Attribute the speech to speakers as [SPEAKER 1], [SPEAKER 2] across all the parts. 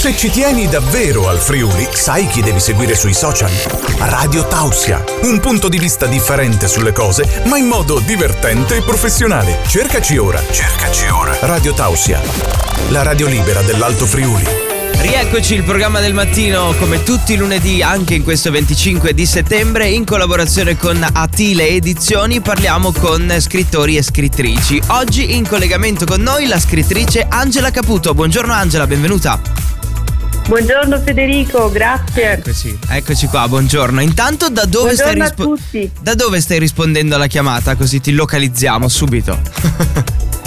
[SPEAKER 1] Se ci tieni davvero al Friuli, sai chi devi seguire sui social? Radio Tausia, un punto di vista differente sulle cose, ma in modo divertente e professionale. Cercaci ora, cercaci ora. Radio Tausia, la radio libera dell'Alto Friuli.
[SPEAKER 2] Rieccoci il programma del mattino come tutti i lunedì anche in questo 25 di settembre in collaborazione con Atile Edizioni parliamo con scrittori e scrittrici. Oggi in collegamento con noi la scrittrice Angela Caputo. Buongiorno Angela, benvenuta.
[SPEAKER 3] Buongiorno Federico, grazie.
[SPEAKER 2] Eccoci, eccoci qua, buongiorno. Intanto da dove, stai
[SPEAKER 3] rispo-
[SPEAKER 2] da dove stai rispondendo alla chiamata così ti localizziamo subito?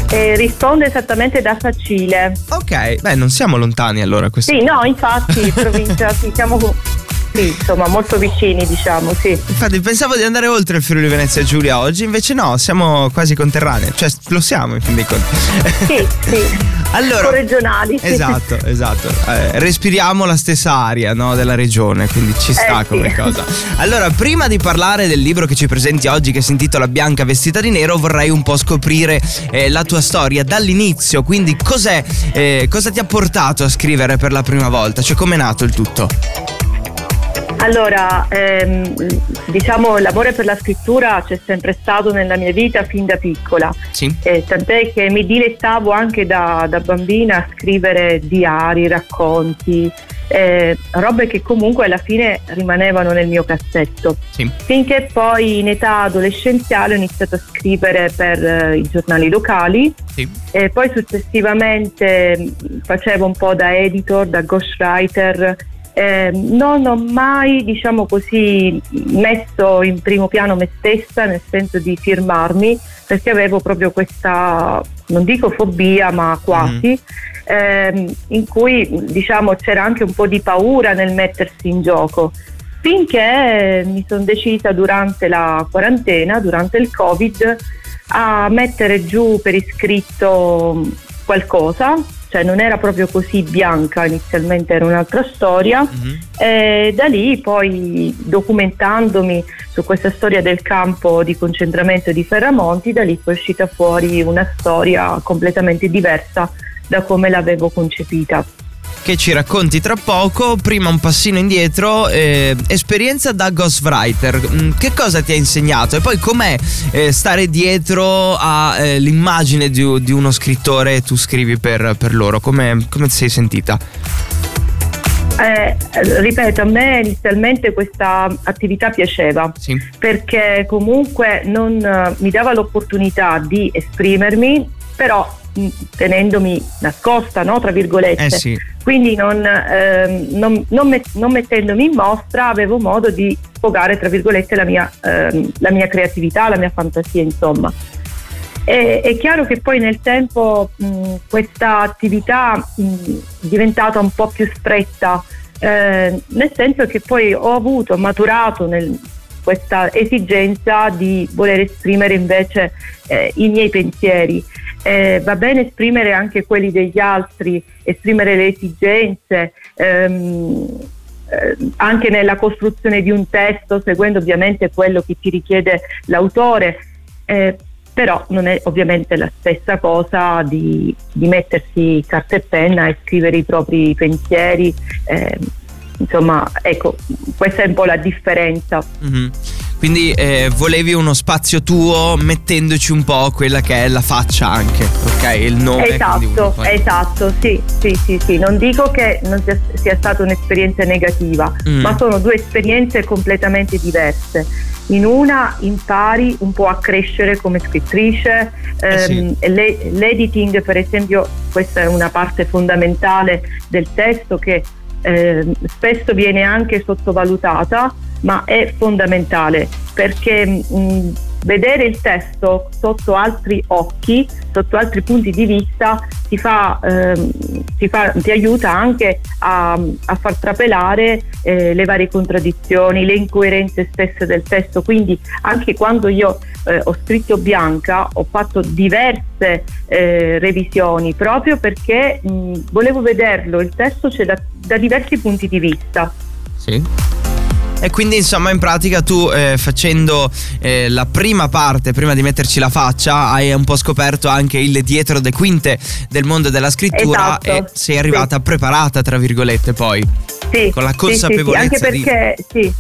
[SPEAKER 3] Eh, risponde esattamente da Facile.
[SPEAKER 2] Ok, beh, non siamo lontani allora. Questo.
[SPEAKER 3] Sì, no, infatti, provincia, sì, siamo sì, insomma, molto vicini, diciamo, sì.
[SPEAKER 2] Infatti, pensavo di andare oltre il Friuli Venezia Giulia oggi, invece no, siamo quasi conterranei, cioè lo siamo in fin dei conti.
[SPEAKER 3] Sì, sì.
[SPEAKER 2] allora,
[SPEAKER 3] regionali.
[SPEAKER 2] Esatto, esatto. Eh, respiriamo la stessa aria no, della regione, quindi ci sta
[SPEAKER 3] eh,
[SPEAKER 2] come
[SPEAKER 3] sì.
[SPEAKER 2] cosa. Allora, prima di parlare del libro che ci presenti oggi, che si intitola Bianca vestita di nero, vorrei un po' scoprire eh, la tua storia dall'inizio. Quindi, cos'è, eh, cosa ti ha portato a scrivere per la prima volta? Cioè, com'è nato il tutto?
[SPEAKER 3] Allora, ehm, diciamo l'amore per la scrittura c'è sempre stato nella mia vita fin da piccola,
[SPEAKER 2] Sì.
[SPEAKER 3] eh, tant'è che mi dilettavo anche da, da bambina a scrivere diari, racconti, eh, robe che comunque alla fine rimanevano nel mio cassetto.
[SPEAKER 2] Sì.
[SPEAKER 3] Finché poi in età adolescenziale ho iniziato a scrivere per eh, i giornali locali
[SPEAKER 2] Sì.
[SPEAKER 3] e poi successivamente mh, facevo un po' da editor, da ghostwriter. Eh, non ho mai, diciamo così, messo in primo piano me stessa, nel senso di firmarmi, perché avevo proprio questa, non dico fobia, ma quasi, ehm, in cui diciamo c'era anche un po' di paura nel mettersi in gioco. Finché mi sono decisa durante la quarantena, durante il Covid, a mettere giù per iscritto qualcosa, cioè non era proprio così bianca, inizialmente era un'altra storia.
[SPEAKER 2] Mhm.
[SPEAKER 3] E da lì poi documentandomi su questa storia del campo di concentramento di Ferramonti, da lì poi è uscita fuori una storia completamente diversa da come l'avevo concepita.
[SPEAKER 2] Che ci racconti tra poco. Prima un passino indietro, eh, esperienza da ghostwriter. Mm, Che cosa ti ha insegnato? E poi com'è eh, stare dietro all'immagine di, di uno scrittore e tu scrivi per, per loro? Come, come ti sei sentita?
[SPEAKER 3] Eh, ripeto, a me inizialmente questa attività piaceva
[SPEAKER 2] Sì.
[SPEAKER 3] perché comunque non eh, mi dava l'opportunità di esprimermi, però tenendomi nascosta, no, tra virgolette.
[SPEAKER 2] Eh sì.
[SPEAKER 3] Quindi non, ehm, non- non met- non mettendomi in mostra avevo modo di sfogare, tra virgolette, la mia, ehm, la mia creatività, la mia fantasia, insomma. E- è chiaro che poi nel tempo mh, questa attività mh, è diventata un po' più stretta, eh, nel senso che poi ho avuto, maturato nel- questa esigenza di voler esprimere invece eh, i miei pensieri. Eh, va bene esprimere anche quelli degli altri, esprimere le esigenze, ehm, eh, anche nella costruzione di un testo, seguendo ovviamente quello che ti richiede l'autore, eh, però non è ovviamente la stessa cosa di, di mettersi carta e penna e scrivere i propri pensieri. eh, insomma, ecco, questa è un po' la differenza.
[SPEAKER 2] Mhm. Quindi eh, volevi uno spazio tuo mettendoci un po' quella che è la faccia anche, ok? Il nome.
[SPEAKER 3] Esatto,
[SPEAKER 2] poi-
[SPEAKER 3] esatto, sì, sì, sì, sì. Non dico che non sia, sia stata un'esperienza negativa,
[SPEAKER 2] Mm.
[SPEAKER 3] ma sono due esperienze completamente diverse. In una impari un po' a crescere come scrittrice,
[SPEAKER 2] Eh sì.
[SPEAKER 3] ehm, le- l'editing per esempio, questa è una parte fondamentale del testo che ehm, spesso viene anche sottovalutata, ma è fondamentale perché mh, vedere il testo sotto altri occhi, sotto altri punti di vista, ti, fa, ehm, ti, fa- ti aiuta anche a, a far trapelare eh, le varie contraddizioni, le incoerenze stesse del testo. Quindi anche quando io eh, ho scritto Bianca ho fatto diverse eh, revisioni proprio perché mh, volevo vederlo, il testo c'è da, da diversi punti di vista.
[SPEAKER 2] Sì. E quindi insomma in pratica tu eh, facendo eh, la prima parte, prima di metterci la faccia, hai un po' scoperto anche il dietro le quinte del mondo della scrittura
[SPEAKER 3] Esatto,
[SPEAKER 2] e sei arrivata
[SPEAKER 3] sì.
[SPEAKER 2] preparata, tra virgolette, poi.
[SPEAKER 3] Sì,
[SPEAKER 2] Con la
[SPEAKER 3] sì, sì, sì,
[SPEAKER 2] consapevolezza
[SPEAKER 3] anche
[SPEAKER 2] di-
[SPEAKER 3] perché sì,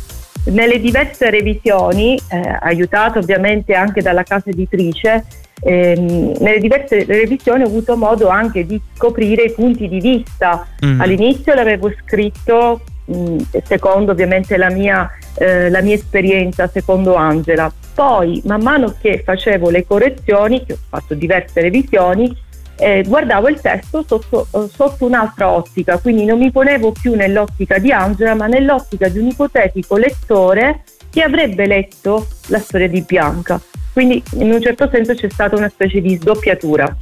[SPEAKER 3] nelle diverse revisioni, eh, aiutato ovviamente anche dalla casa editrice, ehm, nelle diverse revisioni ho avuto modo anche di scoprire i punti di vista.
[SPEAKER 2] Mm.
[SPEAKER 3] All'inizio l'avevo scritto mh, secondo ovviamente la mia, eh, la mia esperienza, secondo Angela. Poi, man mano che facevo le correzioni, che ho fatto diverse revisioni, eh, guardavo il testo sotto, eh, sotto un'altra ottica, quindi non mi ponevo più nell'ottica di Angela, ma nell'ottica di un ipotetico lettore che avrebbe letto la storia di Bianca. Quindi in un certo senso c'è stata una specie di sdoppiatura.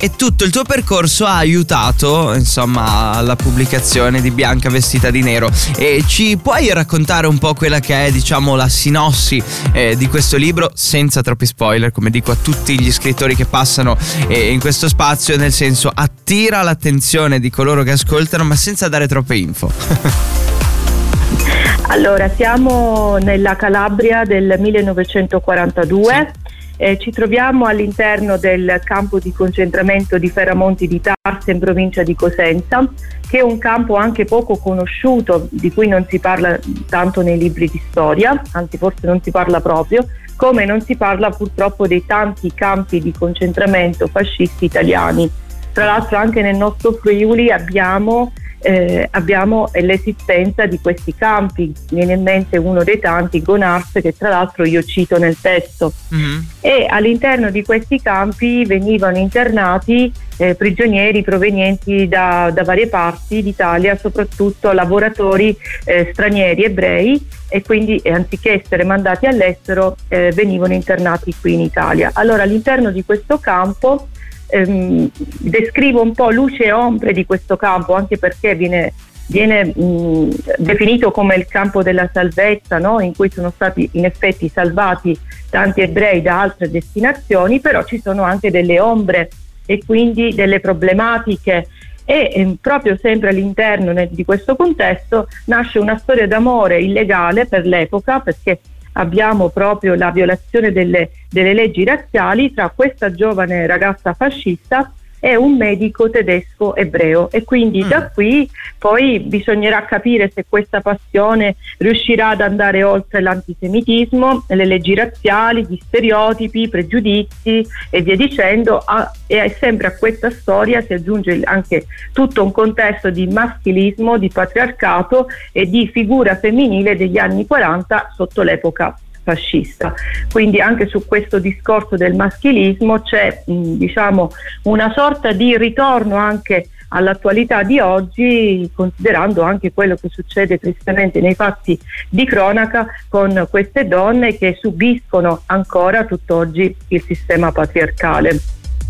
[SPEAKER 2] E tutto il tuo percorso ha aiutato, insomma, alla pubblicazione di Bianca vestita di nero. E ci puoi raccontare un po' quella che è, diciamo, la sinossi eh, di questo libro, senza troppi spoiler, come dico a tutti gli scrittori che passano eh, in questo spazio, nel senso attira l'attenzione di coloro che ascoltano, ma senza dare troppe info.
[SPEAKER 3] Allora, siamo nella Calabria del 1942. Eh, ci troviamo all'interno del campo di concentramento di Ferramonti di Tarsa in provincia di Cosenza, che è un campo anche poco conosciuto, di cui non si parla tanto nei libri di storia, anzi forse non si parla proprio, come non si parla purtroppo dei tanti campi di concentramento fascisti italiani. Tra l'altro anche nel nostro Friuli abbiamo eh, abbiamo l'esistenza di questi campi, mi viene in mente uno dei tanti, Gonars, che tra l'altro io cito nel testo.
[SPEAKER 2] Mhm.
[SPEAKER 3] E all'interno di questi campi venivano internati eh, prigionieri provenienti da, da varie parti d'Italia, soprattutto lavoratori eh, stranieri ebrei e quindi eh, anziché essere mandati all'estero eh, venivano internati qui in Italia. Allora all'interno di questo campo ehm, descrivo un po' luce e ombre di questo campo, anche perché viene, viene mh, definito come il campo della salvezza, no? in cui sono stati in effetti salvati tanti ebrei da altre destinazioni, però ci sono anche delle ombre e quindi delle problematiche. E ehm, proprio sempre all'interno nel- di questo contesto nasce una storia d'amore illegale per l'epoca, perché abbiamo proprio la violazione delle, delle leggi razziali tra questa giovane ragazza fascista e un medico tedesco ebreo e quindi
[SPEAKER 2] Mm.
[SPEAKER 3] da qui poi bisognerà capire se questa passione riuscirà ad andare oltre l'antisemitismo, le leggi razziali, gli stereotipi, i pregiudizi e via dicendo a- e sempre a questa storia si aggiunge anche tutto un contesto di maschilismo, di patriarcato e di figura femminile degli anni 40 sotto l'epoca fascista. Quindi anche su questo discorso del maschilismo c'è diciamo una sorta di ritorno anche all'attualità di oggi, considerando anche quello che succede tristemente nei fatti di cronaca con queste donne che subiscono ancora tutt'oggi il sistema patriarcale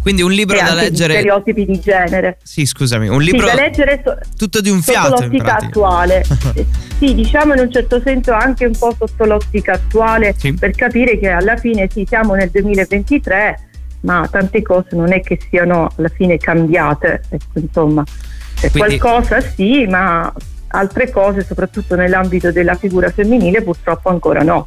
[SPEAKER 2] Quindi un libro da leggere.
[SPEAKER 3] stereotipi di genere.
[SPEAKER 2] Sì, scusami, un libro
[SPEAKER 3] Sì, da leggere so-
[SPEAKER 2] tutto di un
[SPEAKER 3] sotto
[SPEAKER 2] fiato. in
[SPEAKER 3] l'ottica attuale. Sì, diciamo in un certo senso anche un po' sotto l'ottica attuale
[SPEAKER 2] Sì.
[SPEAKER 3] per capire che alla fine sì, siamo nel 2023, ma tante cose non è che siano alla fine cambiate. Ecco, insomma,
[SPEAKER 2] Quindi-
[SPEAKER 3] qualcosa sì, ma altre cose, soprattutto nell'ambito della figura femminile, purtroppo ancora no.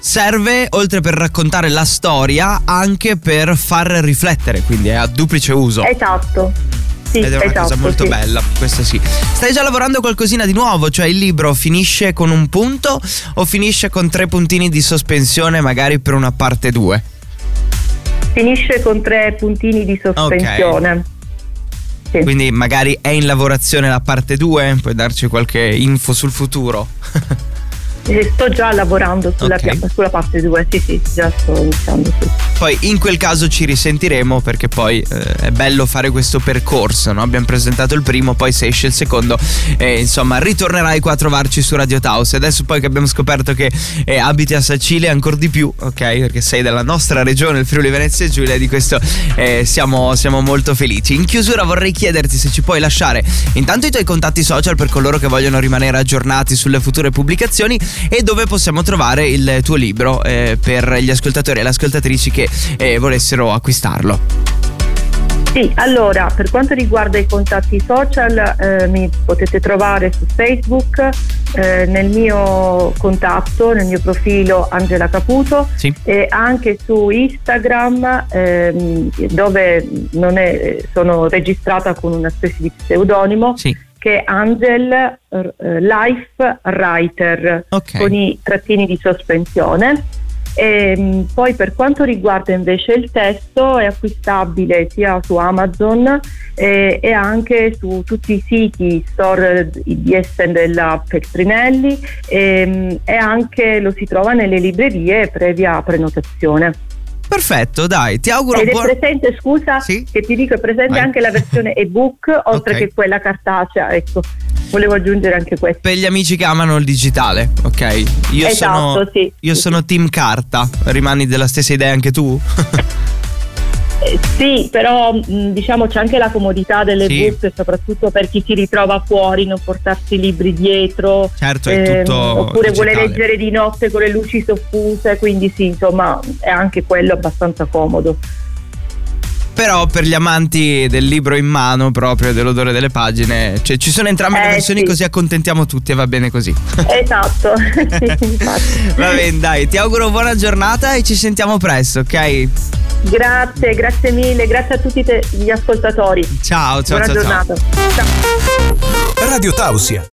[SPEAKER 2] Serve oltre per raccontare la storia anche per far riflettere, quindi è a duplice uso.
[SPEAKER 3] Esatto. Sì,
[SPEAKER 2] Ed è una
[SPEAKER 3] esatto,
[SPEAKER 2] cosa molto
[SPEAKER 3] sì.
[SPEAKER 2] bella, questo sì. Stai già lavorando qualcosina di nuovo? Cioè il libro finisce con un punto o finisce con tre puntini di sospensione magari per una parte 2?
[SPEAKER 3] Finisce con tre puntini di sospensione. Sì.
[SPEAKER 2] Quindi magari è in lavorazione la parte 2? Puoi darci qualche info sul futuro?
[SPEAKER 3] Eh, Sto già lavorando sulla,
[SPEAKER 2] Ok.
[SPEAKER 3] pia- sulla parte 2, sì sì, già sto iniziando. Sì.
[SPEAKER 2] Poi in quel caso ci risentiremo perché poi eh, è bello fare questo percorso, no? Abbiamo presentato il primo, poi se esce il secondo, eh, insomma, ritornerai qua a trovarci su Radio Taos. E adesso poi che abbiamo scoperto che eh, abiti a Sacile ancora di più, ok? Perché sei della nostra regione, il Friuli Venezia Giulia, e di questo eh, siamo, siamo molto felici. In chiusura vorrei chiederti se ci puoi lasciare intanto i tuoi contatti social per coloro che vogliono rimanere aggiornati sulle future pubblicazioni e dove possiamo trovare il tuo libro eh, per gli ascoltatori e le ascoltatrici che eh, volessero acquistarlo.
[SPEAKER 3] Sì, allora per quanto riguarda i contatti social eh, mi potete trovare su Facebook eh, nel mio contatto, nel mio profilo Angela Caputo
[SPEAKER 2] Sì.
[SPEAKER 3] e anche su Instagram ehm, dove non è- sono registrata con una specie di pseudonimo
[SPEAKER 2] Sì.
[SPEAKER 3] Che è Angel eh, Life Writer
[SPEAKER 2] Ok.
[SPEAKER 3] con i trattini di sospensione. E, mh, poi per quanto riguarda invece il testo è acquistabile sia su Amazon eh, e anche su tutti i siti store di Essen della Feltrinelli e, mh, e anche lo si trova nelle librerie previa prenotazione.
[SPEAKER 2] Perfetto, dai, ti auguro
[SPEAKER 3] Ed è
[SPEAKER 2] buon...
[SPEAKER 3] presente, scusa,
[SPEAKER 2] Sì?
[SPEAKER 3] che ti dico, è presente
[SPEAKER 2] Vai.
[SPEAKER 3] anche la versione ebook oltre
[SPEAKER 2] Ok.
[SPEAKER 3] che quella cartacea, ecco, volevo aggiungere anche questo.
[SPEAKER 2] Per gli amici che amano il digitale, ok? Io
[SPEAKER 3] Esatto,
[SPEAKER 2] sono,
[SPEAKER 3] sì.
[SPEAKER 2] io sono team carta, rimani della stessa idea anche tu?
[SPEAKER 3] Eh, sì, però mh, diciamo c'è anche la comodità delle
[SPEAKER 2] Sì.
[SPEAKER 3] book, soprattutto per chi si ritrova fuori, non portarsi i libri dietro.
[SPEAKER 2] Certo, è
[SPEAKER 3] ehm,
[SPEAKER 2] tutto
[SPEAKER 3] oppure vuole
[SPEAKER 2] digitale.
[SPEAKER 3] leggere di notte con le luci soffuse, quindi sì, insomma, è anche quello abbastanza comodo.
[SPEAKER 2] Però per gli amanti del libro in mano proprio, dell'odore delle pagine, cioè ci sono entrambe le
[SPEAKER 3] Eh,
[SPEAKER 2] versioni
[SPEAKER 3] sì.
[SPEAKER 2] così accontentiamo tutti e va bene così.
[SPEAKER 3] Esatto.
[SPEAKER 2] va bene, dai, ti auguro buona giornata e ci sentiamo presto, ok?
[SPEAKER 3] Grazie, grazie mille, grazie a tutti te- gli ascoltatori.
[SPEAKER 2] Ciao, ciao,
[SPEAKER 3] Buona
[SPEAKER 2] ciao. ciao.
[SPEAKER 3] giornata. Ciao.
[SPEAKER 1] Radio Tausia,